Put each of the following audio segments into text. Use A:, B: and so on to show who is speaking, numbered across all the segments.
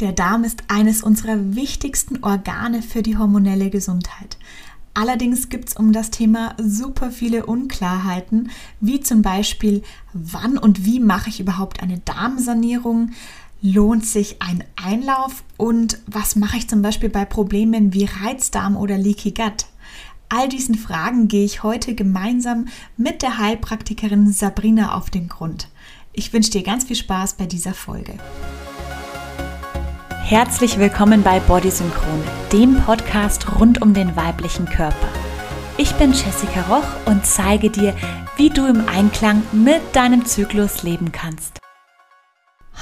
A: Der Darm ist eines unserer wichtigsten Organe für die hormonelle Gesundheit. Allerdings gibt es um das Thema super viele Unklarheiten, wie zum Beispiel, wann und wie mache ich überhaupt eine Darmsanierung? Lohnt sich ein Einlauf? Und was mache ich zum Beispiel bei Problemen wie Reizdarm oder Leaky Gut? All diesen Fragen gehe ich heute gemeinsam mit der Heilpraktikerin Sabrina auf den Grund. Ich wünsche dir ganz viel Spaß bei dieser Folge. Herzlich willkommen bei Bodysynchron, dem Podcast rund um den weiblichen Körper. Ich bin Jessica Roch und zeige dir, wie du im Einklang mit deinem Zyklus leben kannst.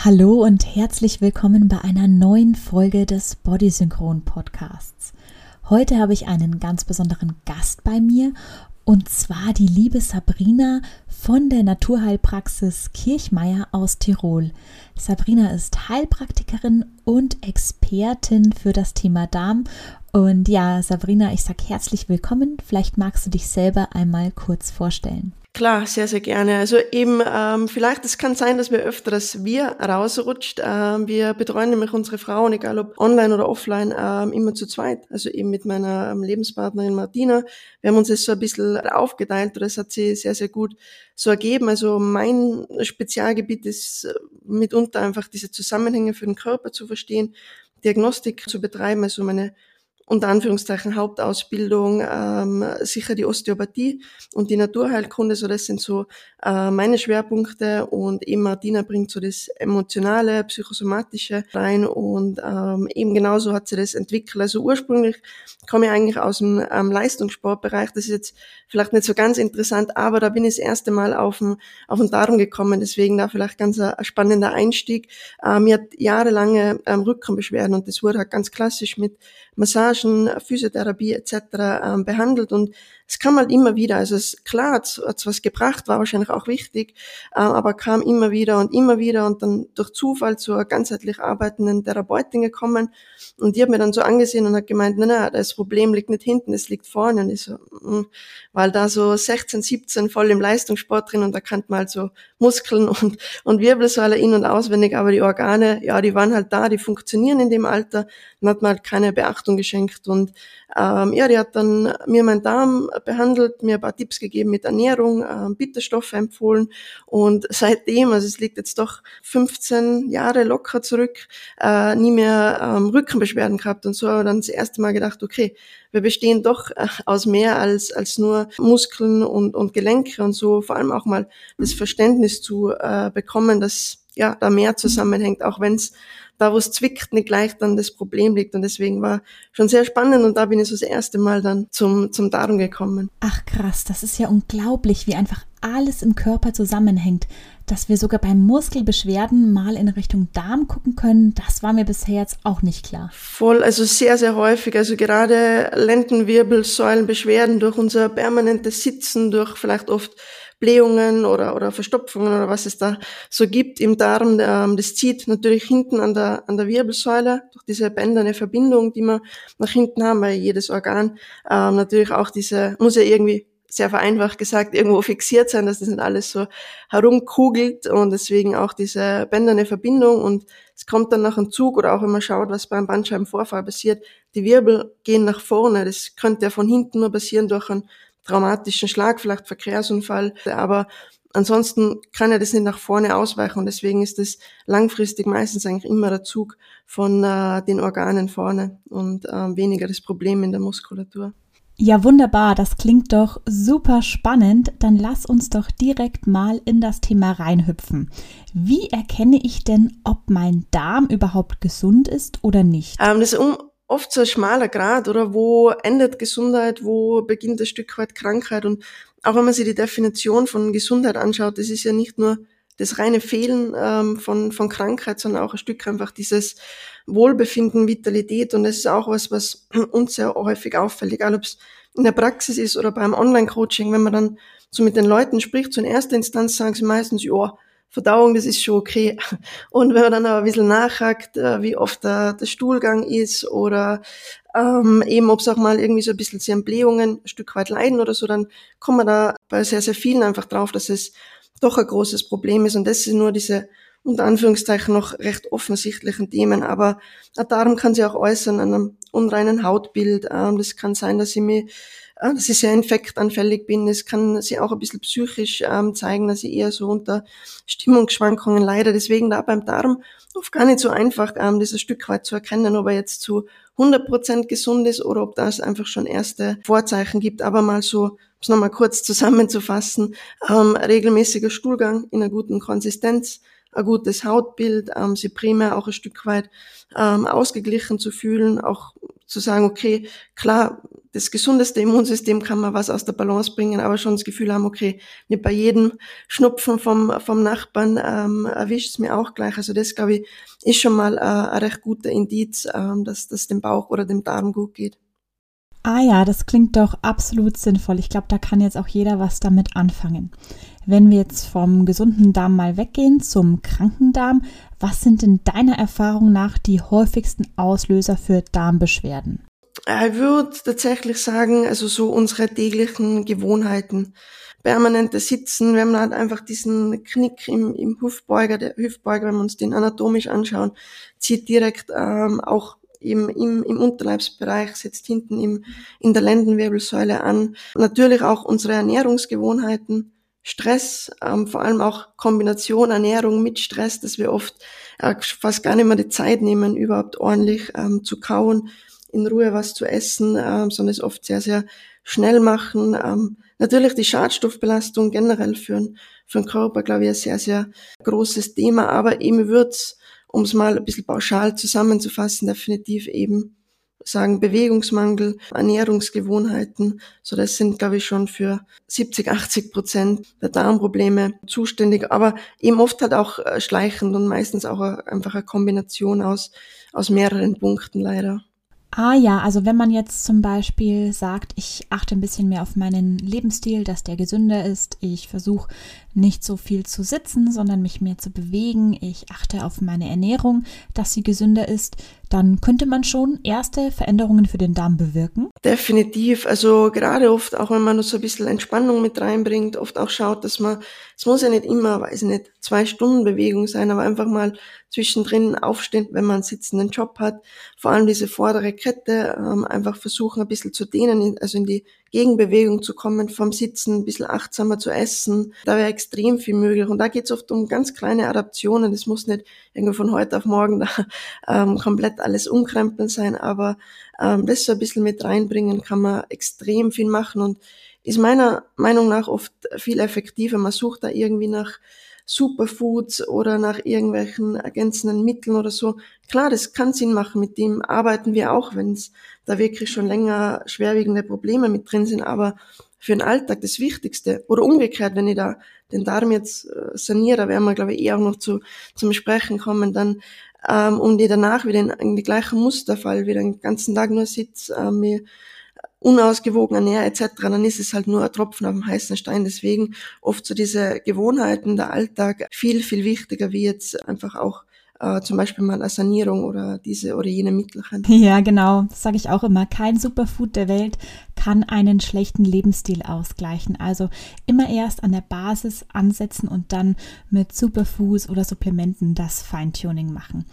A: Hallo und herzlich willkommen bei einer neuen Folge des Bodysynchron Podcasts. Heute habe ich einen ganz besonderen Gast bei mir und zwar die liebe Sabrina von der Naturheilpraxis Kirchmeier aus Tirol. Sabrina ist Heilpraktikerin und Expertin für das Thema Darm. Und ja, Sabrina, ich sage herzlich willkommen. Vielleicht magst du dich selber einmal kurz vorstellen.
B: Klar, sehr, sehr gerne. Also eben, ähm, vielleicht, es kann sein, dass wir öfter das Wir rausrutscht. Ähm, wir betreuen nämlich unsere Frauen, egal ob online oder offline, ähm, immer zu zweit. Also eben mit meiner ähm, Lebenspartnerin Martina. Wir haben uns das so ein bisschen aufgeteilt oder es hat sie sehr, sehr gut so ergeben. Also mein Spezialgebiet ist äh, mitunter einfach diese Zusammenhänge für den Körper zu verstehen, Diagnostik zu betreiben, also meine unter Anführungszeichen Hauptausbildung ähm, sicher die Osteopathie und die Naturheilkunde, so das sind so äh, meine Schwerpunkte und eben Martina bringt so das emotionale, psychosomatische rein und ähm, eben genauso hat sie das entwickelt. Also ursprünglich komme ich eigentlich aus dem ähm, Leistungssportbereich, das ist jetzt vielleicht nicht so ganz interessant, aber da bin ich das erste Mal auf den, auf den Darm gekommen, deswegen da vielleicht ganz ein, ein spannender Einstieg. Ähm, mir hat jahrelange ähm, Rückenbeschwerden und das wurde halt ganz klassisch mit Massagen, Physiotherapie etc. Ähm, behandelt und es kam halt immer wieder. Also es klar hat was gebracht, war wahrscheinlich auch wichtig, äh, aber kam immer wieder und immer wieder und dann durch Zufall zur ganzheitlich arbeitenden Therapeutin gekommen und die hat mir dann so angesehen und hat gemeint, nein, nein, das Problem liegt nicht hinten, es liegt vorne und ich so, mh, weil da so 16, 17 voll im Leistungssport drin und da kannte man halt so Muskeln und, und Wirbelsäule in- und auswendig, aber die Organe, ja, die waren halt da, die funktionieren in dem Alter, dann hat man halt keine Beachtung geschenkt und ähm, ja, die hat dann mir meinen Darm behandelt, mir ein paar Tipps gegeben mit Ernährung, äh, Bitterstoffe empfohlen. Und seitdem, also es liegt jetzt doch 15 Jahre locker zurück, äh, nie mehr ähm, Rückenbeschwerden gehabt und so, aber dann das erste Mal gedacht, okay, wir bestehen doch äh, aus mehr als, als nur Muskeln und, und Gelenke und so, vor allem auch mal das Verständnis zu äh, bekommen, dass ja da mehr zusammenhängt, auch wenn es da, wo es zwickt, nicht gleich dann das Problem liegt. Und deswegen war schon sehr spannend und da bin ich so das erste Mal dann zum, zum Darm gekommen.
A: Ach krass, das ist ja unglaublich, wie einfach alles im Körper zusammenhängt. Dass wir sogar bei Muskelbeschwerden mal in Richtung Darm gucken können, das war mir bisher jetzt auch nicht klar.
B: Voll, also sehr, sehr häufig. Also gerade Lendenwirbelsäulenbeschwerden durch unser permanentes Sitzen, durch vielleicht oft Blähungen oder, oder Verstopfungen oder was es da so gibt im Darm. Ähm, das zieht natürlich hinten an der, an der Wirbelsäule durch diese bänderne Verbindung, die wir nach hinten haben, weil jedes Organ ähm, natürlich auch diese, muss ja irgendwie sehr vereinfacht gesagt, irgendwo fixiert sein, dass das nicht alles so herumkugelt und deswegen auch diese bänderne Verbindung und es kommt dann nach einem Zug oder auch wenn man schaut, was beim Bandscheibenvorfall passiert, die Wirbel gehen nach vorne. Das könnte ja von hinten nur passieren durch einen traumatischen Schlag, vielleicht Verkehrsunfall, aber ansonsten kann er das nicht nach vorne ausweichen und deswegen ist es langfristig meistens eigentlich immer der Zug von äh, den Organen vorne und äh, weniger das Problem in der Muskulatur.
A: Ja, wunderbar. Das klingt doch super spannend. Dann lass uns doch direkt mal in das Thema reinhüpfen. Wie erkenne ich denn, ob mein Darm überhaupt gesund ist oder nicht?
B: Ähm, das um, oft so ein schmaler Grad, oder? Wo endet Gesundheit, wo beginnt ein Stück weit Krankheit? Und auch wenn man sich die Definition von Gesundheit anschaut, das ist ja nicht nur das reine Fehlen ähm, von, von Krankheit, sondern auch ein Stück einfach dieses Wohlbefinden, Vitalität. Und das ist auch was, was uns sehr häufig auffällt, egal ob es in der Praxis ist oder beim Online-Coaching, wenn man dann so mit den Leuten spricht, so in erster Instanz sagen sie meistens, ja, Verdauung, das ist schon okay. Und wenn man dann aber ein bisschen nachhakt, äh, wie oft der, der Stuhlgang ist oder ähm, eben, ob es auch mal irgendwie so ein bisschen zu Blähungen ein Stück weit leiden oder so, dann kommt man da bei sehr, sehr vielen einfach drauf, dass es doch ein großes Problem ist. Und das ist nur diese unter Anführungszeichen noch recht offensichtlichen Themen, aber ein Darm kann sich auch äußern an einem unreinen Hautbild. Ähm, das kann sein, dass ich mir äh, dass ich sehr infektanfällig bin. Es kann sich auch ein bisschen psychisch ähm, zeigen, dass ich eher so unter Stimmungsschwankungen leide. Deswegen da beim Darm oft gar nicht so einfach, ähm, ein Stück weit zu erkennen, ob er jetzt zu 100% gesund ist oder ob das einfach schon erste Vorzeichen gibt. Aber mal so, um es nochmal kurz zusammenzufassen, ähm, regelmäßiger Stuhlgang in einer guten Konsistenz, ein gutes Hautbild, ähm, sie primär auch ein Stück weit ähm, ausgeglichen zu fühlen, auch zu sagen, okay, klar, das gesundeste Immunsystem kann man was aus der Balance bringen, aber schon das Gefühl haben, okay, nicht bei jedem Schnupfen vom, vom Nachbarn ähm, erwischt es mir auch gleich. Also das, glaube ich, ist schon mal äh, ein recht guter Indiz, ähm, dass das dem Bauch oder dem Darm gut geht.
A: Ah ja, das klingt doch absolut sinnvoll. Ich glaube, da kann jetzt auch jeder was damit anfangen. Wenn wir jetzt vom gesunden Darm mal weggehen zum kranken Darm, was sind denn deiner Erfahrung nach die häufigsten Auslöser für Darmbeschwerden?
B: Ich würde tatsächlich sagen, also so unsere täglichen Gewohnheiten. Permanentes Sitzen, wir haben halt einfach diesen Knick im, im Hüftbeuger, der Hüftbeuger, wenn wir uns den anatomisch anschauen, zieht direkt ähm, auch im, im, im Unterleibsbereich, setzt hinten im, in der Lendenwirbelsäule an. Natürlich auch unsere Ernährungsgewohnheiten, Stress, ähm, vor allem auch Kombination Ernährung mit Stress, dass wir oft äh, fast gar nicht mehr die Zeit nehmen, überhaupt ordentlich ähm, zu kauen, in Ruhe was zu essen, ähm, sondern es oft sehr, sehr schnell machen. Ähm, natürlich die Schadstoffbelastung generell für, für den Körper, glaube ich, ein sehr, sehr großes Thema, aber eben wird's, um es mal ein bisschen pauschal zusammenzufassen, definitiv eben sagen Bewegungsmangel, Ernährungsgewohnheiten. So das sind, glaube ich, schon für 70, 80 Prozent der Darmprobleme zuständig, aber eben oft halt auch äh, schleichend und meistens auch einfach eine Kombination aus, aus mehreren Punkten leider.
A: Ah ja, also wenn man jetzt zum Beispiel sagt, ich achte ein bisschen mehr auf meinen Lebensstil, dass der gesünder ist, ich versuche nicht so viel zu sitzen, sondern mich mehr zu bewegen, ich achte auf meine Ernährung, dass sie gesünder ist, dann könnte man schon erste Veränderungen für den Darm bewirken.
B: Definitiv. Also gerade oft, auch wenn man noch so ein bisschen Entspannung mit reinbringt, oft auch schaut, dass man, es muss ja nicht immer, weiß ich nicht, zwei Stunden Bewegung sein, aber einfach mal zwischendrin aufstehen, wenn man einen sitzenden Job hat. Vor allem diese vordere Kette, ähm, einfach versuchen ein bisschen zu dehnen, also in die Gegenbewegung zu kommen, vom Sitzen ein bisschen achtsamer zu essen. Da wäre extrem viel möglich. Und da geht es oft um ganz kleine Adaptionen. Das muss nicht irgendwie von heute auf morgen da ähm, komplett alles umkrempeln sein, aber ähm, das so ein bisschen mit reinbringen, kann man extrem viel machen und ist meiner Meinung nach oft viel effektiver. Man sucht da irgendwie nach Superfoods oder nach irgendwelchen ergänzenden Mitteln oder so. Klar, das kann Sinn machen, mit dem arbeiten wir auch, wenn es da wirklich schon länger schwerwiegende Probleme mit drin sind, aber für den Alltag das Wichtigste. Oder umgekehrt, wenn ich da den Darm jetzt äh, saniere, werden wir, glaube ich, eher auch noch zu, zum Sprechen kommen, dann ähm, um die danach wieder in, in die gleichen Musterfall, wieder den ganzen Tag nur sitze, äh, mir unausgewogen ernähre etc., dann ist es halt nur ein Tropfen auf dem heißen Stein. Deswegen oft so diese Gewohnheiten, der Alltag viel, viel wichtiger wie jetzt einfach auch äh, zum Beispiel mal eine Sanierung oder diese oder jene Mittelchen.
A: Ja, genau. Das sage ich auch immer. Kein Superfood der Welt kann einen schlechten Lebensstil ausgleichen. Also immer erst an der Basis ansetzen und dann mit Superfoods oder Supplementen das Feintuning machen.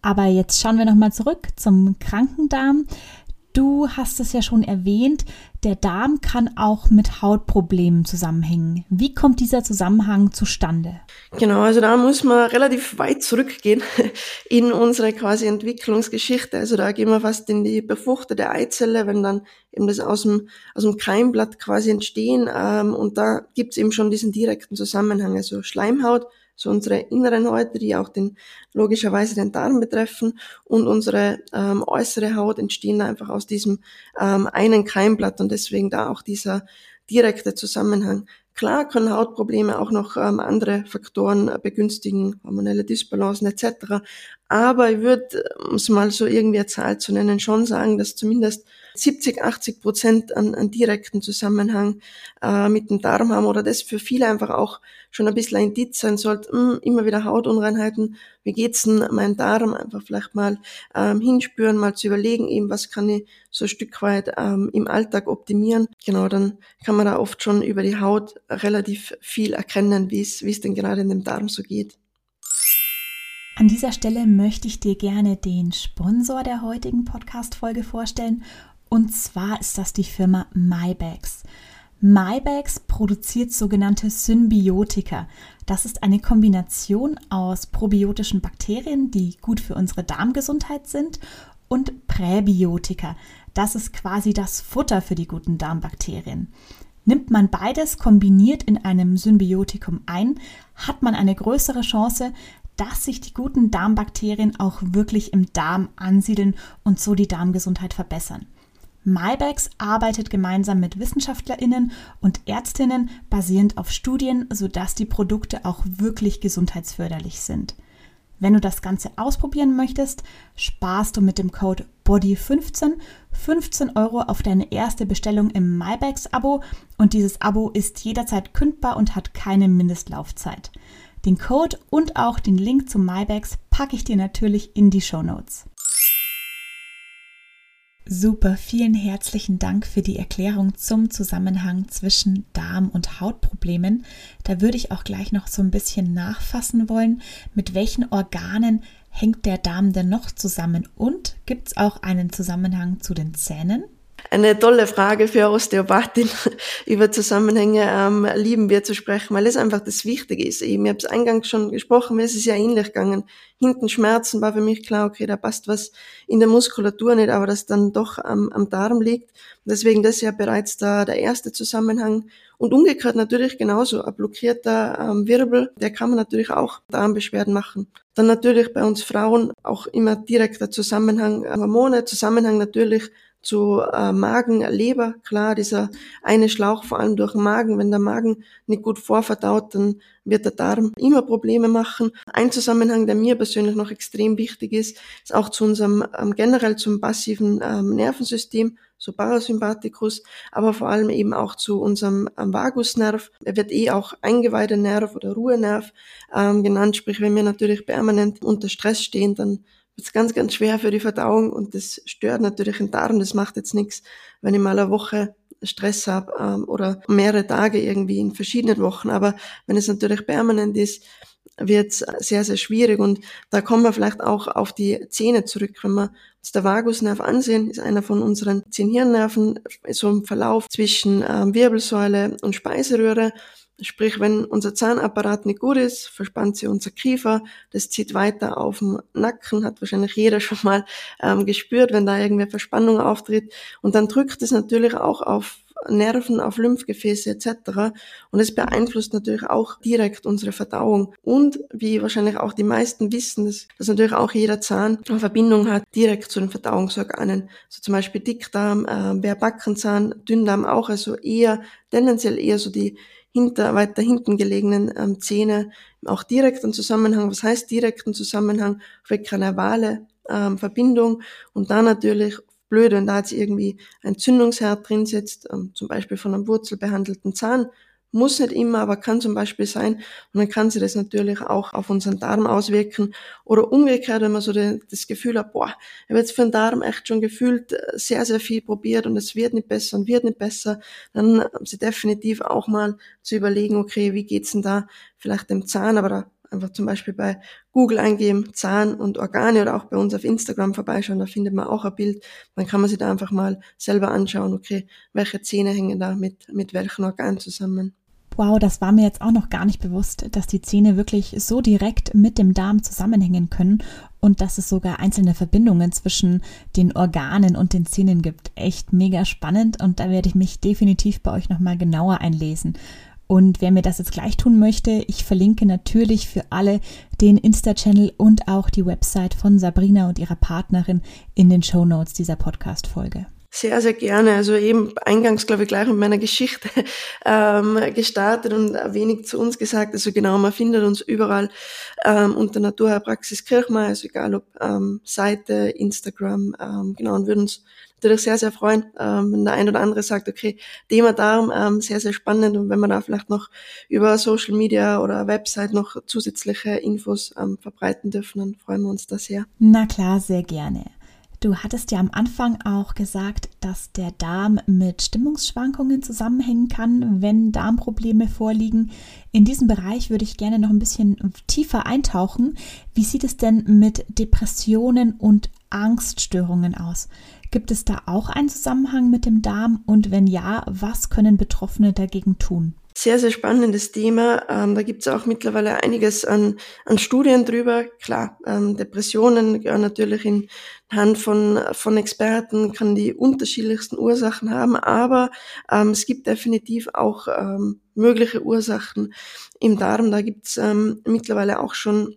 A: Aber jetzt schauen wir nochmal zurück zum Krankendarm. Du hast es ja schon erwähnt, der Darm kann auch mit Hautproblemen zusammenhängen. Wie kommt dieser Zusammenhang zustande?
B: Genau, also da muss man relativ weit zurückgehen in unsere quasi Entwicklungsgeschichte. Also da gehen wir fast in die befruchtete Eizelle, wenn dann eben das aus dem, aus dem Keimblatt quasi entstehen. Ähm, und da gibt's eben schon diesen direkten Zusammenhang. Also Schleimhaut so unsere inneren Häute, die auch den logischerweise den Darm betreffen und unsere ähm, äußere Haut entstehen einfach aus diesem ähm, einen Keimblatt und deswegen da auch dieser direkte Zusammenhang. Klar können Hautprobleme auch noch ähm, andere Faktoren begünstigen, hormonelle Dysbalancen etc. Aber ich würde, um es mal so irgendwie eine Zahl zu nennen, schon sagen, dass zumindest 70, 80 Prozent an, an direkten Zusammenhang äh, mit dem Darm haben oder das für viele einfach auch schon ein bisschen ein Indiz sein sollte, mh, hm, immer wieder Hautunreinheiten, wie geht's denn mein Darm, einfach vielleicht mal ähm, hinspüren, mal zu überlegen, eben was kann ich so ein Stück weit ähm, im Alltag optimieren. Genau, dann kann man da oft schon über die Haut relativ viel erkennen, wie es wie es denn gerade in dem Darm so geht.
A: An dieser Stelle möchte ich dir gerne den Sponsor der heutigen Podcast-Folge vorstellen. Und zwar ist das die Firma MyBags. MyBags produziert sogenannte Symbiotika. Das ist eine Kombination aus probiotischen Bakterien, die gut für unsere Darmgesundheit sind, und Präbiotika. Das ist quasi das Futter für die guten Darmbakterien. Nimmt man beides kombiniert in einem Symbiotikum ein, hat man eine größere Chance, dass sich die guten Darmbakterien auch wirklich im Darm ansiedeln und so die Darmgesundheit verbessern. MyBags arbeitet gemeinsam mit WissenschaftlerInnen und Ärztinnen basierend auf Studien, sodass die Produkte auch wirklich gesundheitsförderlich sind. Wenn du das Ganze ausprobieren möchtest, sparst du mit dem Code BODY15 15 Euro auf deine erste Bestellung im MyBags-Abo und dieses Abo ist jederzeit kündbar und hat keine Mindestlaufzeit. Den Code und auch den Link zu MyBags packe ich dir natürlich in die Show Notes. Super, vielen herzlichen Dank für die Erklärung zum Zusammenhang zwischen Darm- und Hautproblemen. Da würde ich auch gleich noch so ein bisschen nachfassen wollen, mit welchen Organen hängt der Darm denn noch zusammen und gibt es auch einen Zusammenhang zu den Zähnen?
B: Eine tolle Frage für Osteopathin. Über Zusammenhänge ähm, lieben wir zu sprechen, weil es einfach das Wichtige ist. Ich habe es eingangs schon gesprochen, mir ist es ja ähnlich gegangen. Hinten Schmerzen war für mich klar, okay, da passt was in der Muskulatur nicht, aber das dann doch am, am Darm liegt. Deswegen das ist ja bereits da der erste Zusammenhang. Und umgekehrt natürlich genauso. Ein blockierter ähm, Wirbel, der kann man natürlich auch Darmbeschwerden machen. Dann natürlich bei uns Frauen auch immer direkter Zusammenhang äh, Hormone, Zusammenhang natürlich zu äh, Magen, Leber, klar, dieser eine Schlauch vor allem durch den Magen. Wenn der Magen nicht gut vorverdaut, dann wird der Darm immer Probleme machen. Ein Zusammenhang, der mir persönlich noch extrem wichtig ist, ist auch zu unserem ähm, generell zum passiven ähm, Nervensystem, so Parasympathikus, aber vor allem eben auch zu unserem ähm, Vagusnerv. Er wird eh auch Eingeweidenerv oder Ruhenerv ähm, genannt. Sprich, wenn wir natürlich permanent unter Stress stehen, dann ist ganz, ganz schwer für die Verdauung und das stört natürlich den Darm. Das macht jetzt nichts, wenn ich mal eine Woche Stress habe ähm, oder mehrere Tage irgendwie in verschiedenen Wochen. Aber wenn es natürlich permanent ist, wird es sehr, sehr schwierig. Und da kommen wir vielleicht auch auf die Zähne zurück. Wenn wir uns der Vagusnerv ansehen, ist einer von unseren zehn Hirnnerven, so im Verlauf zwischen ähm, Wirbelsäule und Speiseröhre. Sprich, wenn unser Zahnapparat nicht gut ist, verspannt sie unser Kiefer, das zieht weiter auf dem Nacken, hat wahrscheinlich jeder schon mal ähm, gespürt, wenn da irgendwie Verspannung auftritt. Und dann drückt es natürlich auch auf Nerven, auf Lymphgefäße etc. Und es beeinflusst natürlich auch direkt unsere Verdauung. Und wie wahrscheinlich auch die meisten wissen, dass, dass natürlich auch jeder Zahn eine Verbindung hat direkt zu den Verdauungsorganen. So zum Beispiel Dickdarm, äh, Bärbackenzahn, Dünndarm auch, also eher tendenziell eher so die hinter, weiter hinten gelegenen ähm, Zähne auch direkten Zusammenhang. Was heißt direkten Zusammenhang? Rekranavale ähm, Verbindung und dann natürlich blöd, wenn da jetzt irgendwie ein Zündungsherd drin sitzt, ähm, zum Beispiel von einem wurzelbehandelten Zahn, muss nicht immer, aber kann zum Beispiel sein. Und dann kann sich das natürlich auch auf unseren Darm auswirken. Oder umgekehrt, wenn man so das Gefühl hat, boah, ich habe jetzt für den Darm echt schon gefühlt äh, sehr, sehr viel probiert und es wird nicht besser und wird nicht besser, dann haben sie definitiv auch mal zu überlegen, okay, wie geht's denn da vielleicht dem Zahn, aber da einfach zum Beispiel bei Google eingeben, Zahn und Organe oder auch bei uns auf Instagram vorbeischauen, da findet man auch ein Bild. Dann kann man sich da einfach mal selber anschauen, okay, welche Zähne hängen da mit, mit welchen Organen zusammen.
A: Wow, das war mir jetzt auch noch gar nicht bewusst, dass die Zähne wirklich so direkt mit dem Darm zusammenhängen können und dass es sogar einzelne Verbindungen zwischen den Organen und den Zähnen gibt. Echt mega spannend und da werde ich mich definitiv bei euch nochmal genauer einlesen. Und wer mir das jetzt gleich tun möchte, ich verlinke natürlich für alle den Insta-Channel und auch die Website von Sabrina und ihrer Partnerin in den Show Notes dieser Podcast-Folge.
B: Sehr, sehr gerne. Also eben eingangs, glaube ich, gleich mit meiner Geschichte ähm, gestartet und ein wenig zu uns gesagt. Also genau, man findet uns überall ähm, unter Naturheilpraxis Kirchmeier, also egal ob ähm, Seite, Instagram, ähm, genau, und würden uns natürlich sehr, sehr freuen, ähm, wenn der ein oder andere sagt, okay, Thema Darm, ähm, sehr, sehr spannend und wenn wir da vielleicht noch über Social Media oder Website noch zusätzliche Infos ähm, verbreiten dürfen, dann freuen wir uns da sehr.
A: Na klar, sehr gerne. Du hattest ja am Anfang auch gesagt, dass der Darm mit Stimmungsschwankungen zusammenhängen kann, wenn Darmprobleme vorliegen. In diesem Bereich würde ich gerne noch ein bisschen tiefer eintauchen. Wie sieht es denn mit Depressionen und Angststörungen aus? Gibt es da auch einen Zusammenhang mit dem Darm? Und wenn ja, was können Betroffene dagegen tun?
B: Sehr, sehr spannendes Thema. Ähm, da gibt es auch mittlerweile einiges an, an Studien drüber. Klar, ähm, Depressionen gehören natürlich in Hand von, von Experten, kann die unterschiedlichsten Ursachen haben, aber ähm, es gibt definitiv auch ähm, mögliche Ursachen im Darm. Da gibt es ähm, mittlerweile auch schon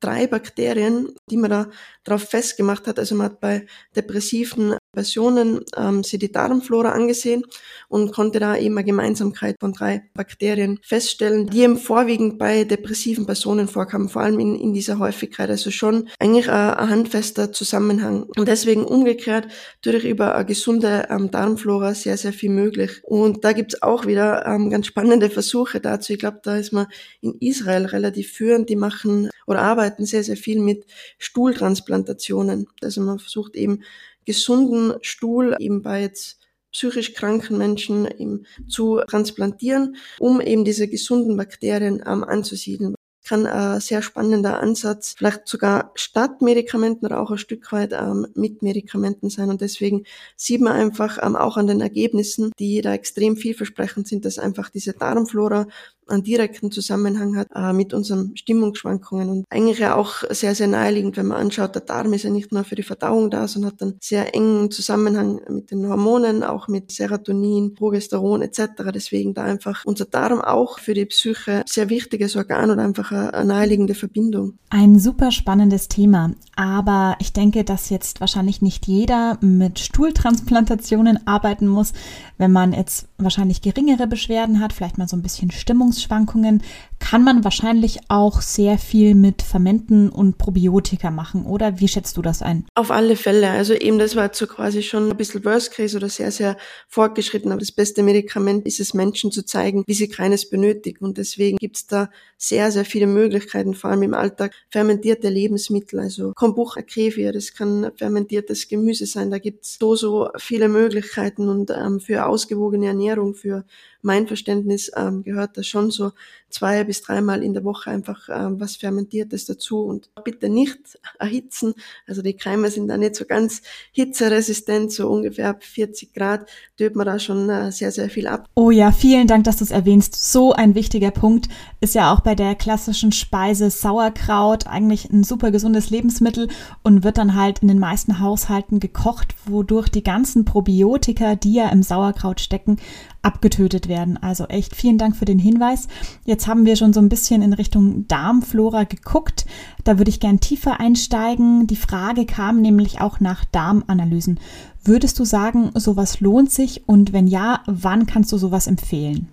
B: drei Bakterien, die man da drauf festgemacht hat. Also man hat bei depressiven Personen ähm, sich die Darmflora angesehen und konnte da eben eine Gemeinsamkeit von drei Bakterien feststellen, die eben vorwiegend bei depressiven Personen vorkamen, vor allem in, in dieser Häufigkeit. Also schon eigentlich ein, ein handfester Zusammenhang. Und deswegen umgekehrt natürlich über eine gesunde ähm, Darmflora sehr, sehr viel möglich. Und da gibt's auch wieder ähm, ganz spannende Versuche dazu. Ich glaube, da ist man in Israel relativ führend. Die machen oder arbeiten sehr, sehr viel mit Stuhltransplantationen. Also man versucht eben gesunden Stuhl eben bei jetzt psychisch kranken Menschen eben zu transplantieren, um eben diese gesunden Bakterien ähm, anzusiedeln kann ein sehr spannender Ansatz, vielleicht sogar statt Medikamenten oder auch ein Stück weit ähm, mit Medikamenten sein. Und deswegen sieht man einfach ähm, auch an den Ergebnissen, die da extrem vielversprechend sind, dass einfach diese Darmflora einen direkten Zusammenhang hat äh, mit unseren Stimmungsschwankungen und eigentlich ja auch sehr, sehr naheliegend, wenn man anschaut, der Darm ist ja nicht nur für die Verdauung da, sondern hat einen sehr engen Zusammenhang mit den Hormonen, auch mit Serotonin, Progesteron etc. Deswegen da einfach unser Darm auch für die Psyche sehr wichtiges Organ oder einfach eine, eine naheliegende Verbindung.
A: Ein super spannendes Thema, aber ich denke, dass jetzt wahrscheinlich nicht jeder mit Stuhltransplantationen arbeiten muss, wenn man jetzt wahrscheinlich geringere Beschwerden hat, vielleicht mal so ein bisschen Stimmungs Stimmungsschwankungen kann man wahrscheinlich auch sehr viel mit Fermenten und Probiotika machen, oder? Wie schätzt du das ein?
B: Auf alle Fälle. Also eben, das war so quasi schon ein bisschen Worst Case oder sehr, sehr fortgeschritten. Aber das beste Medikament ist es, Menschen zu zeigen, wie sie keines benötigen. Und deswegen gibt's da sehr, sehr viele Möglichkeiten, vor allem im Alltag. Fermentierte Lebensmittel, also Kombucha, Kefir, das kann fermentiertes Gemüse sein. Da gibt's so, so viele Möglichkeiten und ähm, für ausgewogene Ernährung, für mein Verständnis ähm, gehört da schon so zwei bis dreimal in der Woche einfach ähm, was Fermentiertes dazu und bitte nicht erhitzen. Also die Keime sind da nicht so ganz hitzeresistent, so ungefähr ab 40 Grad tötet man da schon äh, sehr, sehr viel ab.
A: Oh ja, vielen Dank, dass du es erwähnst. So ein wichtiger Punkt ist ja auch bei der klassischen Speise Sauerkraut eigentlich ein super gesundes Lebensmittel und wird dann halt in den meisten Haushalten gekocht, wodurch die ganzen Probiotika, die ja im Sauerkraut stecken, abgetötet werden. Also echt vielen Dank für den Hinweis. Jetzt haben wir schon so ein bisschen in Richtung Darmflora geguckt. Da würde ich gern tiefer einsteigen. Die Frage kam nämlich auch nach Darmanalysen. Würdest du sagen, sowas lohnt sich? Und wenn ja, wann kannst du sowas empfehlen?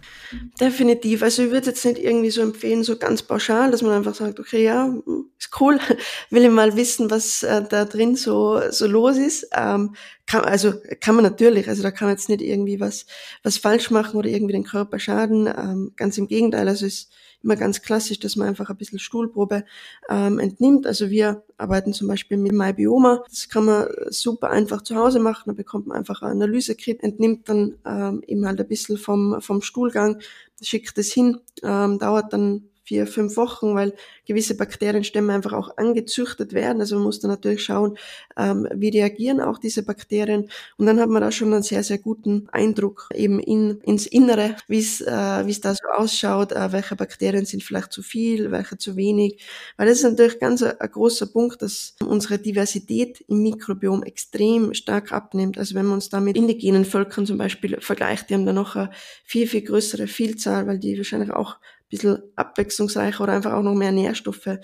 B: Definitiv. Also ich würde jetzt nicht irgendwie so empfehlen, so ganz pauschal, dass man einfach sagt, okay, ja, ist cool, will ich mal wissen, was äh, da drin so, so los ist. Ähm, kann, also kann man natürlich, also da kann man jetzt nicht irgendwie was, was falsch machen oder irgendwie den Körper schaden. Ähm, ganz im Gegenteil, also ist immer ganz klassisch, dass man einfach ein bisschen Stuhlprobe ähm, entnimmt. Also wir arbeiten zum Beispiel mit MyBioma. Das kann man super einfach zu Hause machen. Da bekommt man einfach ein Analysekit, entnimmt dann ähm, eben halt ein bisschen vom, vom Stuhlgang, schickt es hin, ähm, dauert dann vier, fünf Wochen, weil gewisse Bakterienstämme einfach auch angezüchtet werden. Also man muss da natürlich schauen, ähm, wie reagieren auch diese Bakterien. Und dann hat man da schon einen sehr, sehr guten Eindruck eben in, ins Innere, wie es äh, wie es da so ausschaut, äh, welche Bakterien sind vielleicht zu viel, welche zu wenig. Weil das ist natürlich ganz ein, ein großer Punkt, dass unsere Diversität im Mikrobiom extrem stark abnimmt. Also wenn man uns da mit indigenen Völkern zum Beispiel vergleicht, die haben da noch eine viel, viel größere Vielzahl, weil die wahrscheinlich auch bisschen abwechslungsreicher oder einfach auch noch mehr Nährstoffe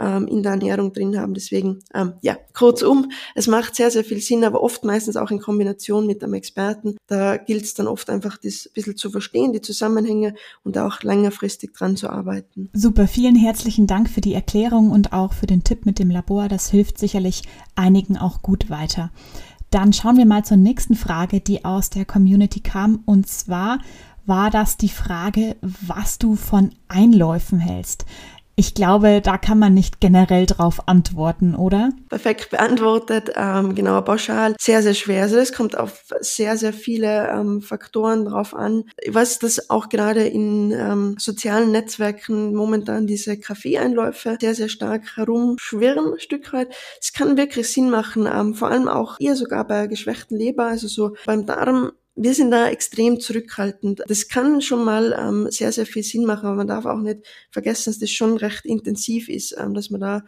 B: ähm, in der Ernährung drin haben. Deswegen, ähm, ja, kurzum, es macht sehr, sehr viel Sinn, aber oft meistens auch in Kombination mit einem Experten. Da gilt es dann oft einfach, das ein bisschen zu verstehen, die Zusammenhänge und auch längerfristig dran zu arbeiten.
A: Super, vielen herzlichen Dank für die Erklärung und auch für den Tipp mit dem Labor. Das hilft sicherlich einigen auch gut weiter. Dann schauen wir mal zur nächsten Frage, die aus der Community kam. Und zwar, war das die Frage, was du von Einläufen hältst. Ich glaube, da kann man nicht generell drauf antworten, oder?
B: Perfekt beantwortet, ähm, genau, pauschal. Sehr, sehr schwer. Also es kommt auf sehr, sehr viele ähm, Faktoren drauf an. Ich weiß, dass auch gerade in ähm, sozialen Netzwerken momentan diese Kaffeeeinläufe sehr, sehr stark herumschwirren, ein Stück weit. Es kann wirklich Sinn machen, ähm, vor allem auch eher sogar bei geschwächten Leber, also so beim Darm wir sind da extrem zurückhaltend. Das kann schon mal ähm, sehr, sehr viel Sinn machen, aber man darf auch nicht vergessen, dass das schon recht intensiv ist, ähm, dass man da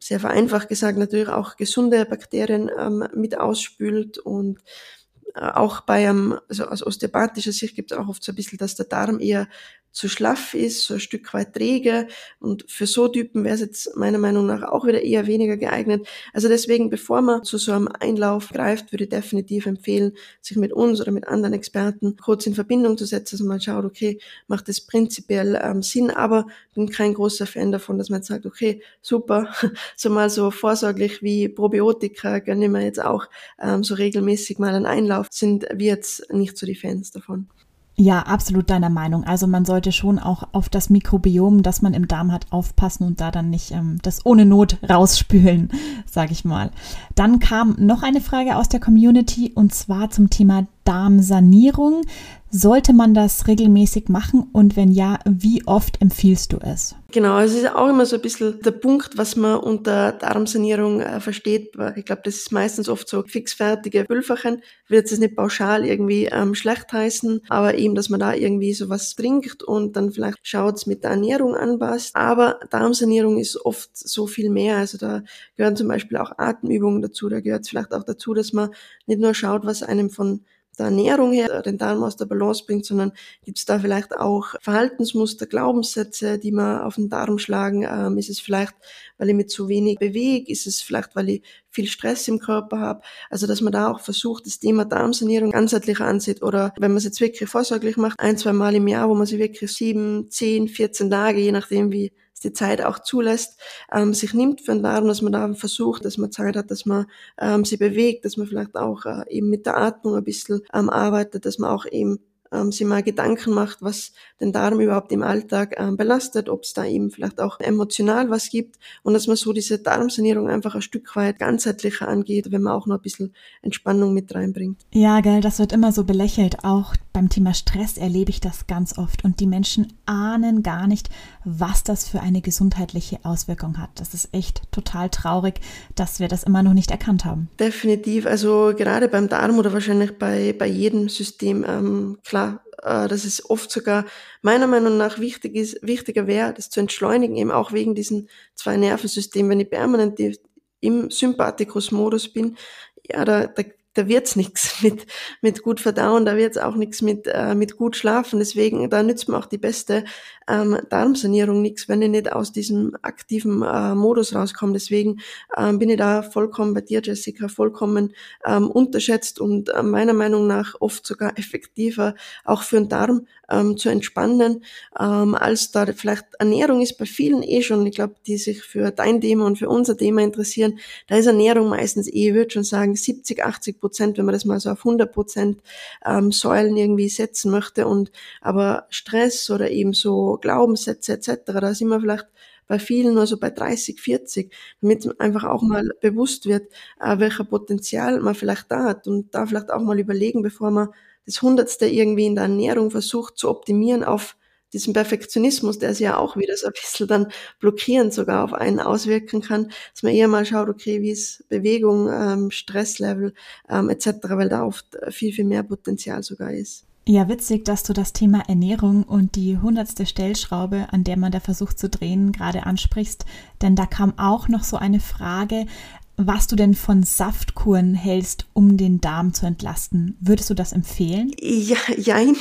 B: sehr vereinfacht gesagt natürlich auch gesunde Bakterien ähm, mit ausspült und äh, auch bei einem, also aus osteopathischer Sicht gibt es auch oft so ein bisschen, dass der Darm eher zu schlaff ist, so ein Stück weit träge. Und für so Typen wäre es jetzt meiner Meinung nach auch wieder eher weniger geeignet. Also deswegen, bevor man zu so einem Einlauf greift, würde ich definitiv empfehlen, sich mit uns oder mit anderen Experten kurz in Verbindung zu setzen, dass man schaut, okay, macht das prinzipiell ähm, Sinn, aber bin kein großer Fan davon, dass man jetzt sagt, okay, super, so mal so vorsorglich wie Probiotika gönnen wir jetzt auch ähm, so regelmäßig mal einen Einlauf, sind wir jetzt nicht so die Fans davon.
A: Ja, absolut deiner Meinung. Also man sollte schon auch auf das Mikrobiom, das man im Darm hat, aufpassen und da dann nicht ähm, das ohne Not rausspülen, sage ich mal. Dann kam noch eine Frage aus der Community und zwar zum Thema Darmsanierung. Sollte man das regelmäßig machen und wenn ja, wie oft empfiehlst du es?
B: Genau, es ist auch immer so ein bisschen der Punkt, was man unter Darmsanierung äh, versteht. Ich glaube, das ist meistens oft so fixfertige Pülferchen. Wird es nicht pauschal irgendwie ähm, schlecht heißen, aber eben, dass man da irgendwie sowas trinkt und dann vielleicht schaut mit der Ernährung anpasst. Aber Darmsanierung ist oft so viel mehr. Also da gehören zum Beispiel auch Atemübungen dazu. Da gehört es vielleicht auch dazu, dass man nicht nur schaut, was einem von der Ernährung her den Darm aus der Balance bringt, sondern gibt es da vielleicht auch Verhaltensmuster, Glaubenssätze, die man auf den Darm schlagen? Ähm, ist es vielleicht, weil ich mich zu wenig bewege? Ist es vielleicht, weil ich viel Stress im Körper habe? Also, dass man da auch versucht, das Thema Darmsanierung ganzheitlich ansieht oder wenn man es jetzt wirklich vorsorglich macht, ein, zwei Mal im Jahr, wo man sich wirklich sieben, zehn, vierzehn Tage, je nachdem wie es die Zeit auch zulässt, ähm, sich nimmt für den Darm, dass man da versucht, dass man Zeit hat, dass man ähm, sich bewegt, dass man vielleicht auch äh, eben mit der Atmung ein bisschen ähm, arbeitet, dass man auch eben ähm, sich mal Gedanken macht, was den Darm überhaupt im Alltag ähm, belastet, ob es da eben vielleicht auch emotional was gibt und dass man so diese Darmsanierung einfach ein Stück weit ganzheitlicher angeht, wenn man auch noch ein bisschen Entspannung mit reinbringt.
A: Ja, gell, das wird immer so belächelt. Auch beim Thema Stress erlebe ich das ganz oft und die Menschen ahnen gar nicht, was das für eine gesundheitliche Auswirkung hat. Das ist echt total traurig, dass wir das immer noch nicht erkannt haben.
B: Definitiv. Also gerade beim Darm oder wahrscheinlich bei, bei jedem System, ähm, klar, äh, dass es oft sogar meiner Meinung nach wichtig ist, wichtiger wäre, das zu entschleunigen, eben auch wegen diesen zwei Nervensystemen. Wenn ich permanent im Sympathikus-Modus bin, ja, da, da da wird's nichts mit, mit gut verdauen, da wird's auch nichts mit, äh, mit gut schlafen. Deswegen, da nützt mir auch die beste ähm, Darmsanierung nichts, wenn ich nicht aus diesem aktiven äh, Modus rauskomme. Deswegen ähm, bin ich da vollkommen bei dir, Jessica, vollkommen ähm, unterschätzt und äh, meiner Meinung nach oft sogar effektiver, auch für den Darm ähm, zu entspannen, ähm, als da vielleicht Ernährung ist bei vielen eh schon, ich glaube, die sich für dein Thema und für unser Thema interessieren, da ist Ernährung meistens eh, ich würde schon sagen, 70, 80 Prozent, wenn man das mal so auf 100 Prozent ähm, Säulen irgendwie setzen möchte und aber Stress oder eben so Glaubenssätze etc., da sind wir vielleicht bei vielen nur so bei 30, 40, damit einfach auch mal bewusst wird, äh, welcher Potenzial man vielleicht da hat und da vielleicht auch mal überlegen, bevor man das Hundertste irgendwie in der Ernährung versucht zu optimieren auf diesen Perfektionismus, der sich ja auch wieder so ein bisschen dann blockierend sogar auf einen auswirken kann, dass man eher mal schaut, okay, wie ist Bewegung, ähm, Stresslevel ähm, etc., weil da oft viel, viel mehr Potenzial sogar ist.
A: Ja, witzig, dass du das Thema Ernährung und die hundertste Stellschraube, an der man da versucht zu drehen, gerade ansprichst. Denn da kam auch noch so eine Frage, was du denn von Saftkuren hältst, um den Darm zu entlasten. Würdest du das empfehlen?
B: Ja, jein.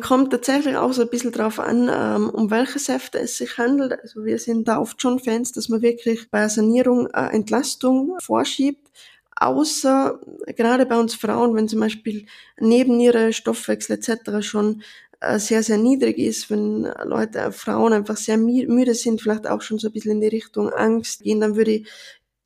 B: Kommt tatsächlich auch so ein bisschen drauf an, ähm, um welche Säfte es sich handelt. Also wir sind da oft schon Fans, dass man wirklich bei Sanierung äh, Entlastung vorschiebt. Außer gerade bei uns Frauen, wenn zum Beispiel neben ihre Stoffwechsel etc. schon äh, sehr, sehr niedrig ist, wenn Leute, Frauen einfach sehr müde sind, vielleicht auch schon so ein bisschen in die Richtung Angst gehen, dann würde ich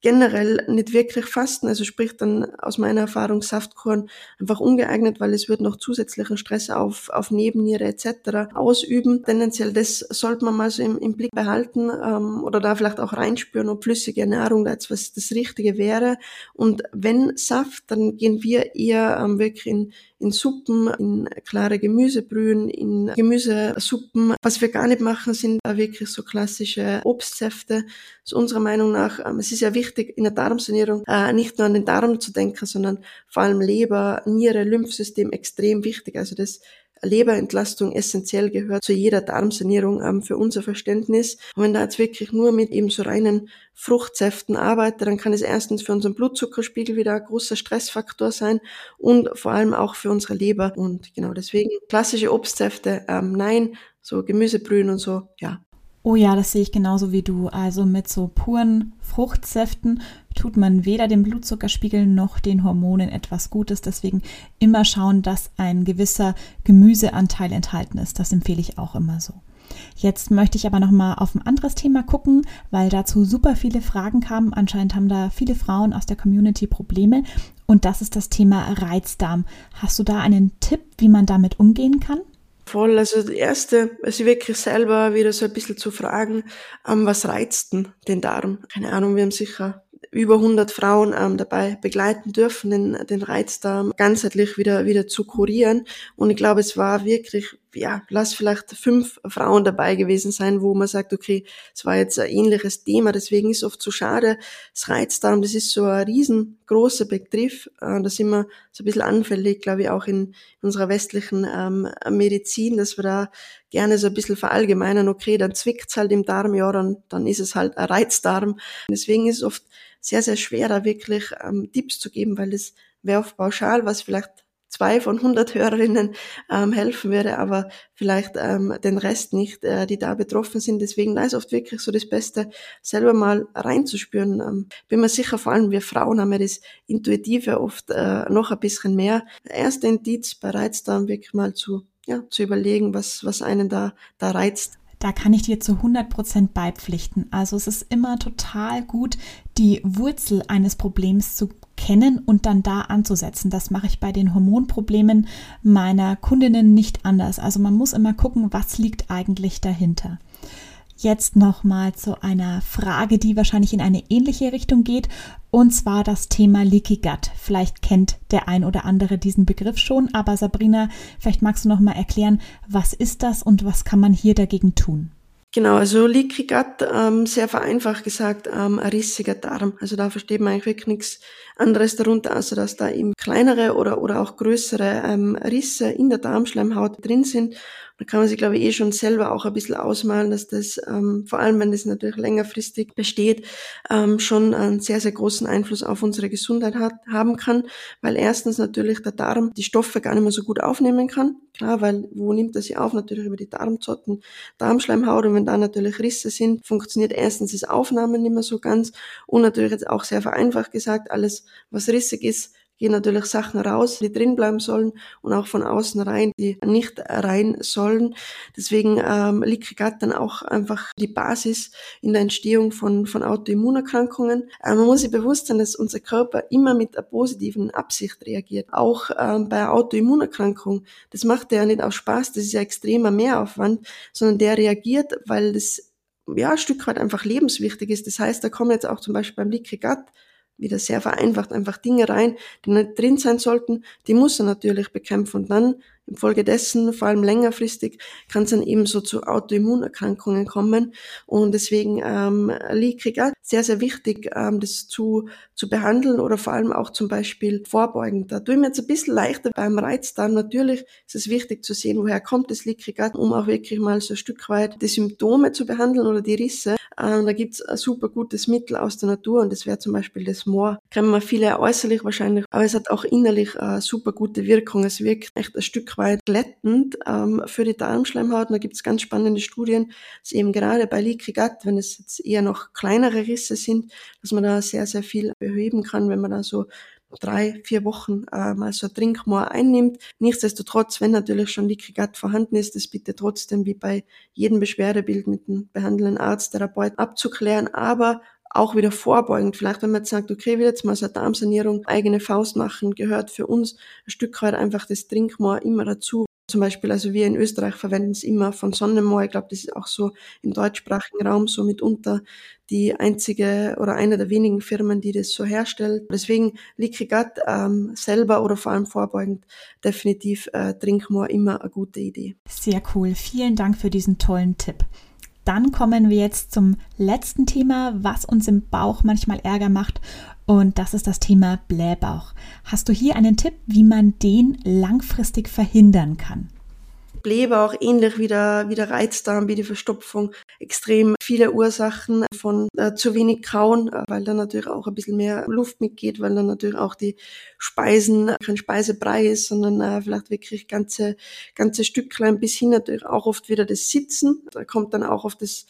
B: generell nicht wirklich fasten, also sprich dann aus meiner Erfahrung Saftkorn einfach ungeeignet, weil es wird noch zusätzlichen Stress auf, auf Nebenniere etc. ausüben. Tendenziell das sollte man mal so im, im Blick behalten ähm, oder da vielleicht auch reinspüren, ob flüssige Ernährung da jetzt was das Richtige wäre. Und wenn Saft, dann gehen wir eher ähm, wirklich in, in Suppen, in klare Gemüsebrühen, in Gemüsesuppen. Was wir gar nicht machen, sind da wirklich so klassische Obstsäfte. Zu unserer Meinung nach, ähm, es ist ja wichtig in der Darmsanierung äh, nicht nur an den Darm zu denken, sondern vor allem Leber, Niere, Lymphsystem extrem wichtig. Also das Leberentlastung essentiell gehört zu jeder Darmsanierung ähm, für unser Verständnis. Und wenn da jetzt wirklich nur mit eben so reinen Fruchtsäften arbeite, dann kann es erstens für unseren Blutzuckerspiegel wieder ein großer Stressfaktor sein und vor allem auch für unsere Leber. Und genau deswegen klassische Obstsäfte, ähm, nein, so Gemüsebrühen und so, ja,
A: Oh ja, das sehe ich genauso wie du. Also mit so puren Fruchtsäften tut man weder dem Blutzuckerspiegel noch den Hormonen etwas Gutes. Deswegen immer schauen, dass ein gewisser Gemüseanteil enthalten ist. Das empfehle ich auch immer so. Jetzt möchte ich aber noch mal auf ein anderes Thema gucken, weil dazu super viele Fragen kamen. Anscheinend haben da viele Frauen aus der Community Probleme und das ist das Thema Reizdarm. Hast du da einen Tipp, wie man damit umgehen kann?
B: Voll, also das erste, also wirklich selber wieder so ein bisschen zu fragen, ähm, was reizt denn den Darm? Keine Ahnung, wir haben sicher über 100 Frauen ähm, dabei begleiten dürfen, den, den Reizdarm ganzheitlich wieder, wieder zu kurieren. Und ich glaube, es war wirklich ja, lass vielleicht fünf Frauen dabei gewesen sein, wo man sagt, okay, es war jetzt ein ähnliches Thema, deswegen ist oft so schade. Das Reizdarm, das ist so ein riesengroßer Begriff, äh, da sind wir so ein bisschen anfällig, glaube ich, auch in unserer westlichen ähm, Medizin, dass wir da gerne so ein bisschen verallgemeinern, okay, dann zwickt's halt im Darm, ja, dann, dann ist es halt ein Reizdarm. Deswegen ist es oft sehr, sehr schwer, da wirklich ähm, Tipps zu geben, weil das wäre oft pauschal, was vielleicht zwei von 100 Hörerinnen ähm, helfen würde, aber vielleicht ähm, den Rest nicht, äh, die da betroffen sind. Deswegen da ist oft wirklich so das Beste, selber mal reinzuspüren. Ähm, bin mir sicher, vor allem wir Frauen haben ja das Intuitive oft äh, noch ein bisschen mehr. Erster Indiz bereits dann wirklich mal zu, ja, zu überlegen, was, was einen da, da reizt
A: da kann ich dir zu 100 Prozent beipflichten. Also es ist immer total gut, die Wurzel eines Problems zu kennen und dann da anzusetzen. Das mache ich bei den Hormonproblemen meiner Kundinnen nicht anders. Also man muss immer gucken, was liegt eigentlich dahinter. Jetzt nochmal zu einer Frage, die wahrscheinlich in eine ähnliche Richtung geht, und zwar das Thema Leaky Gut. Vielleicht kennt der ein oder andere diesen Begriff schon, aber Sabrina, vielleicht magst du nochmal erklären, was ist das und was kann man hier dagegen tun?
B: Genau, also Leaky Gut, ähm, sehr vereinfacht gesagt, ähm, ein rissiger Darm. Also da versteht man eigentlich wirklich nichts anderes darunter, außer dass da eben kleinere oder, oder auch größere ähm, Risse in der Darmschleimhaut drin sind da kann man sich, glaube ich, eh schon selber auch ein bisschen ausmalen, dass das, ähm, vor allem wenn das natürlich längerfristig besteht, ähm, schon einen sehr, sehr großen Einfluss auf unsere Gesundheit hat, haben kann, weil erstens natürlich der Darm die Stoffe gar nicht mehr so gut aufnehmen kann. Klar, weil wo nimmt er sie auf? Natürlich über die Darmzotten, Darmschleimhaut und wenn da natürlich Risse sind, funktioniert erstens das Aufnahmen nicht mehr so ganz und natürlich jetzt auch sehr vereinfacht gesagt, alles was rissig ist, gehen natürlich Sachen raus, die drin bleiben sollen und auch von außen rein, die nicht rein sollen. Deswegen ähm, liegt Gut dann auch einfach die Basis in der Entstehung von, von Autoimmunerkrankungen. Äh, man muss sich bewusst sein, dass unser Körper immer mit einer positiven Absicht reagiert. Auch ähm, bei Autoimmunerkrankung. Das macht ja nicht aus Spaß, das ist ja extremer Mehraufwand, sondern der reagiert, weil das ja, ein Stück weit einfach lebenswichtig ist. Das heißt, da kommen jetzt auch zum Beispiel beim Gut wieder sehr vereinfacht einfach Dinge rein, die nicht drin sein sollten, die muss er natürlich bekämpfen. Und dann Infolgedessen, vor allem längerfristig, kann es dann eben so zu Autoimmunerkrankungen kommen. Und deswegen ähm, Leaky sehr, sehr wichtig, ähm, das zu, zu behandeln oder vor allem auch zum Beispiel vorbeugend. Da tue ich mir jetzt ein bisschen leichter beim Reizdarm. Natürlich ist es wichtig zu sehen, woher kommt das Leaky um auch wirklich mal so ein Stück weit die Symptome zu behandeln oder die Risse. Ähm, da gibt's ein super gutes Mittel aus der Natur und das wäre zum Beispiel das Moor. Kennen wir viele äußerlich wahrscheinlich, aber es hat auch innerlich eine super gute Wirkung. Es wirkt echt ein Stück weit glättend ähm, für die Darmschleimhaut. Und da gibt es ganz spannende Studien, dass eben gerade bei Leaky Gut, wenn es jetzt eher noch kleinere Risse sind, dass man da sehr, sehr viel beheben kann, wenn man da so drei, vier Wochen äh, mal so ein Trinkmoor einnimmt. Nichtsdestotrotz, wenn natürlich schon Leaky Gut vorhanden ist, das bitte trotzdem wie bei jedem Beschwerdebild mit dem behandelnden Arzt, Therapeut abzuklären, aber auch wieder vorbeugend. Vielleicht, wenn man jetzt sagt, okay, will jetzt mal so eine Darmsanierung, eigene Faust machen, gehört für uns ein Stück weit einfach das Trinkmoor immer dazu. Zum Beispiel, also wir in Österreich verwenden es immer von Sonnenmoor. Ich glaube, das ist auch so im deutschsprachigen Raum so mitunter die einzige oder eine der wenigen Firmen, die das so herstellt. Deswegen Liquigat ähm, selber oder vor allem vorbeugend definitiv äh, Trinkmoor immer eine gute Idee.
A: Sehr cool. Vielen Dank für diesen tollen Tipp. Dann kommen wir jetzt zum letzten Thema, was uns im Bauch manchmal Ärger macht. Und das ist das Thema Blähbauch. Hast du hier einen Tipp, wie man den langfristig verhindern kann?
B: Blähbauch, ähnlich wie der, wie der Reizdarm, wie die Verstopfung, extrem viele Ursachen von äh, zu wenig Kauen, äh, weil dann natürlich auch ein bisschen mehr Luft mitgeht, weil dann natürlich auch die Speisen kein Speisebrei ist, sondern äh, vielleicht wirklich ganze, ganze Stücklein bis hin natürlich auch oft wieder das Sitzen. Da kommt dann auch auf das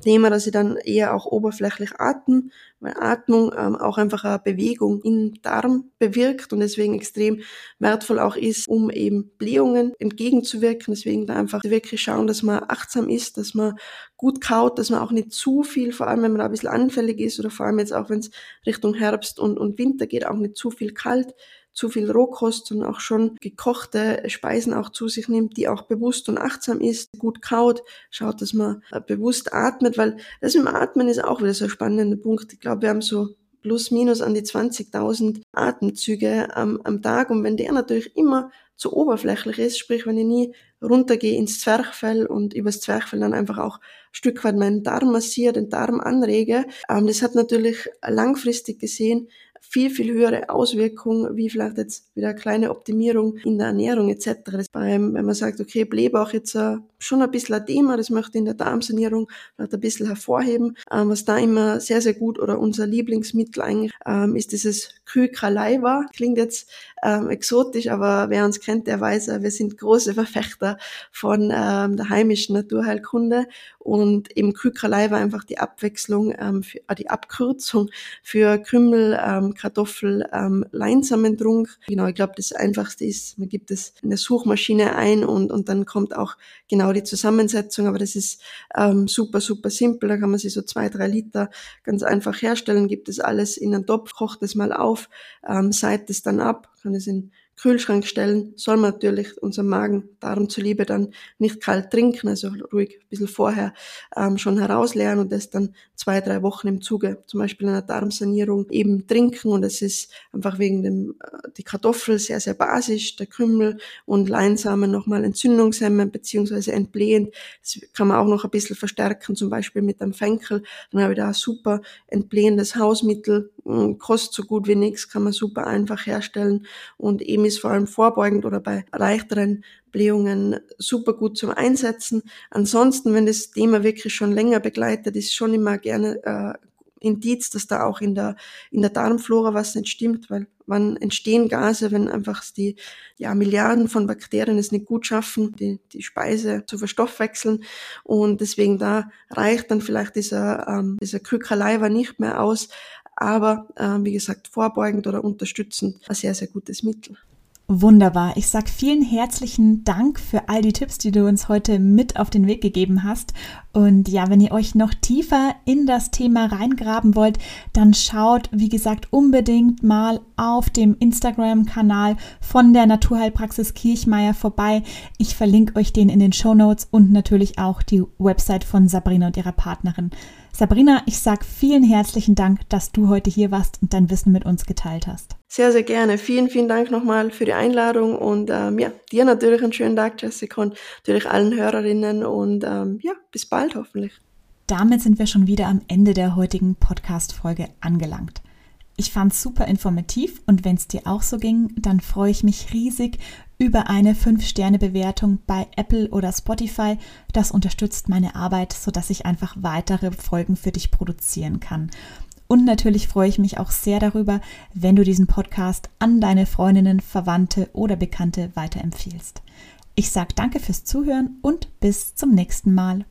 B: Thema, dass sie dann eher auch oberflächlich atmen, weil Atmung ähm, auch einfach eine Bewegung im Darm bewirkt und deswegen extrem wertvoll auch ist, um eben Blähungen entgegenzuwirken. Deswegen da einfach wirklich schauen, dass man achtsam ist, dass man gut kaut, dass man auch nicht zu viel, vor allem wenn man da ein bisschen anfällig ist oder vor allem jetzt auch wenn es Richtung Herbst und, und Winter geht, auch nicht zu viel kalt zu viel Rohkost, sondern auch schon gekochte Speisen auch zu sich nimmt, die auch bewusst und achtsam ist, gut kaut, schaut, dass man äh, bewusst atmet, weil das mit dem Atmen ist auch wieder so ein spannender Punkt. Ich glaube, wir haben so plus minus an die 20.000 Atemzüge am, am Tag und wenn der natürlich immer zu oberflächlich ist, sprich wenn ich nie runtergehe ins Zwerchfell und übers Zwerchfell dann einfach auch ein Stück weit meinen Darm massiere, den Darm anrege, ähm, das hat natürlich langfristig gesehen viel, viel höhere Auswirkung, wie vielleicht jetzt wieder eine kleine Optimierung in der Ernährung etc. Das beim, wenn man sagt, okay, Blähbauch jetzt uh, schon ein bisschen ein Thema, das möchte ich in der Darmsanierung vielleicht ein bisschen hervorheben. Ähm, was da immer sehr, sehr gut oder unser Lieblingsmittel eigentlich ähm, ist dieses Kykralaiva. Klingt jetzt ähm, exotisch, aber wer uns kennt, der weiß, wir sind große Verfechter von ähm, der heimischen Naturheilkunde und eben Kykralai war einfach die Abwechslung, ähm, für, äh, die Abkürzung für Krümmel, ähm, Kartoffel, ähm, Leinsamentrunk. Genau, ich glaube, das Einfachste ist, man gibt es in der Suchmaschine ein und, und dann kommt auch genau die Zusammensetzung, aber das ist ähm, super, super simpel. Da kann man sich so zwei, drei Liter ganz einfach herstellen, gibt es alles in einen Topf, kocht es mal auf, ähm, seit es dann ab, kann es in Kühlschrank stellen, soll man natürlich unseren Magen darum zuliebe dann nicht kalt trinken, also ruhig ein bisschen vorher ähm, schon herausleeren und das dann zwei, drei Wochen im Zuge zum Beispiel einer Darmsanierung eben trinken und es ist einfach wegen dem, äh, die Kartoffel sehr, sehr basisch, der Kümmel und Leinsamen nochmal entzündungshemmend beziehungsweise entblähend. Das kann man auch noch ein bisschen verstärken, zum Beispiel mit einem Fenkel. Dann habe ich da ein super entblähendes Hausmittel, kostet so gut wie nichts, kann man super einfach herstellen und eben ist vor allem vorbeugend oder bei leichteren Blähungen super gut zum Einsetzen. Ansonsten, wenn das Thema wirklich schon länger begleitet, ist schon immer gerne äh, Indiz, dass da auch in der, in der Darmflora was nicht stimmt, weil wann entstehen Gase, wenn einfach die ja, Milliarden von Bakterien es nicht gut schaffen, die, die Speise zu verstoffwechseln. Und deswegen da reicht dann vielleicht dieser, ähm, dieser Kykralaiva nicht mehr aus. Aber äh, wie gesagt, vorbeugend oder unterstützend ein sehr, sehr gutes Mittel.
A: Wunderbar. Ich sag vielen herzlichen Dank für all die Tipps, die du uns heute mit auf den Weg gegeben hast. Und ja, wenn ihr euch noch tiefer in das Thema reingraben wollt, dann schaut, wie gesagt, unbedingt mal auf dem Instagram-Kanal von der Naturheilpraxis Kirchmeier vorbei. Ich verlinke euch den in den Show Notes und natürlich auch die Website von Sabrina und ihrer Partnerin. Sabrina, ich sag vielen herzlichen Dank, dass du heute hier warst und dein Wissen mit uns geteilt hast.
B: Sehr, sehr gerne. Vielen, vielen Dank nochmal für die Einladung und ähm, ja, dir natürlich einen schönen Tag, Jessica, und natürlich allen Hörerinnen und ähm, ja, bis bald hoffentlich.
A: Damit sind wir schon wieder am Ende der heutigen Podcast-Folge angelangt. Ich fand es super informativ und wenn es dir auch so ging, dann freue ich mich riesig über eine 5-Sterne-Bewertung bei Apple oder Spotify. Das unterstützt meine Arbeit, sodass ich einfach weitere Folgen für dich produzieren kann. Und natürlich freue ich mich auch sehr darüber, wenn du diesen Podcast an deine Freundinnen, Verwandte oder Bekannte weiterempfiehlst. Ich sage danke fürs Zuhören und bis zum nächsten Mal.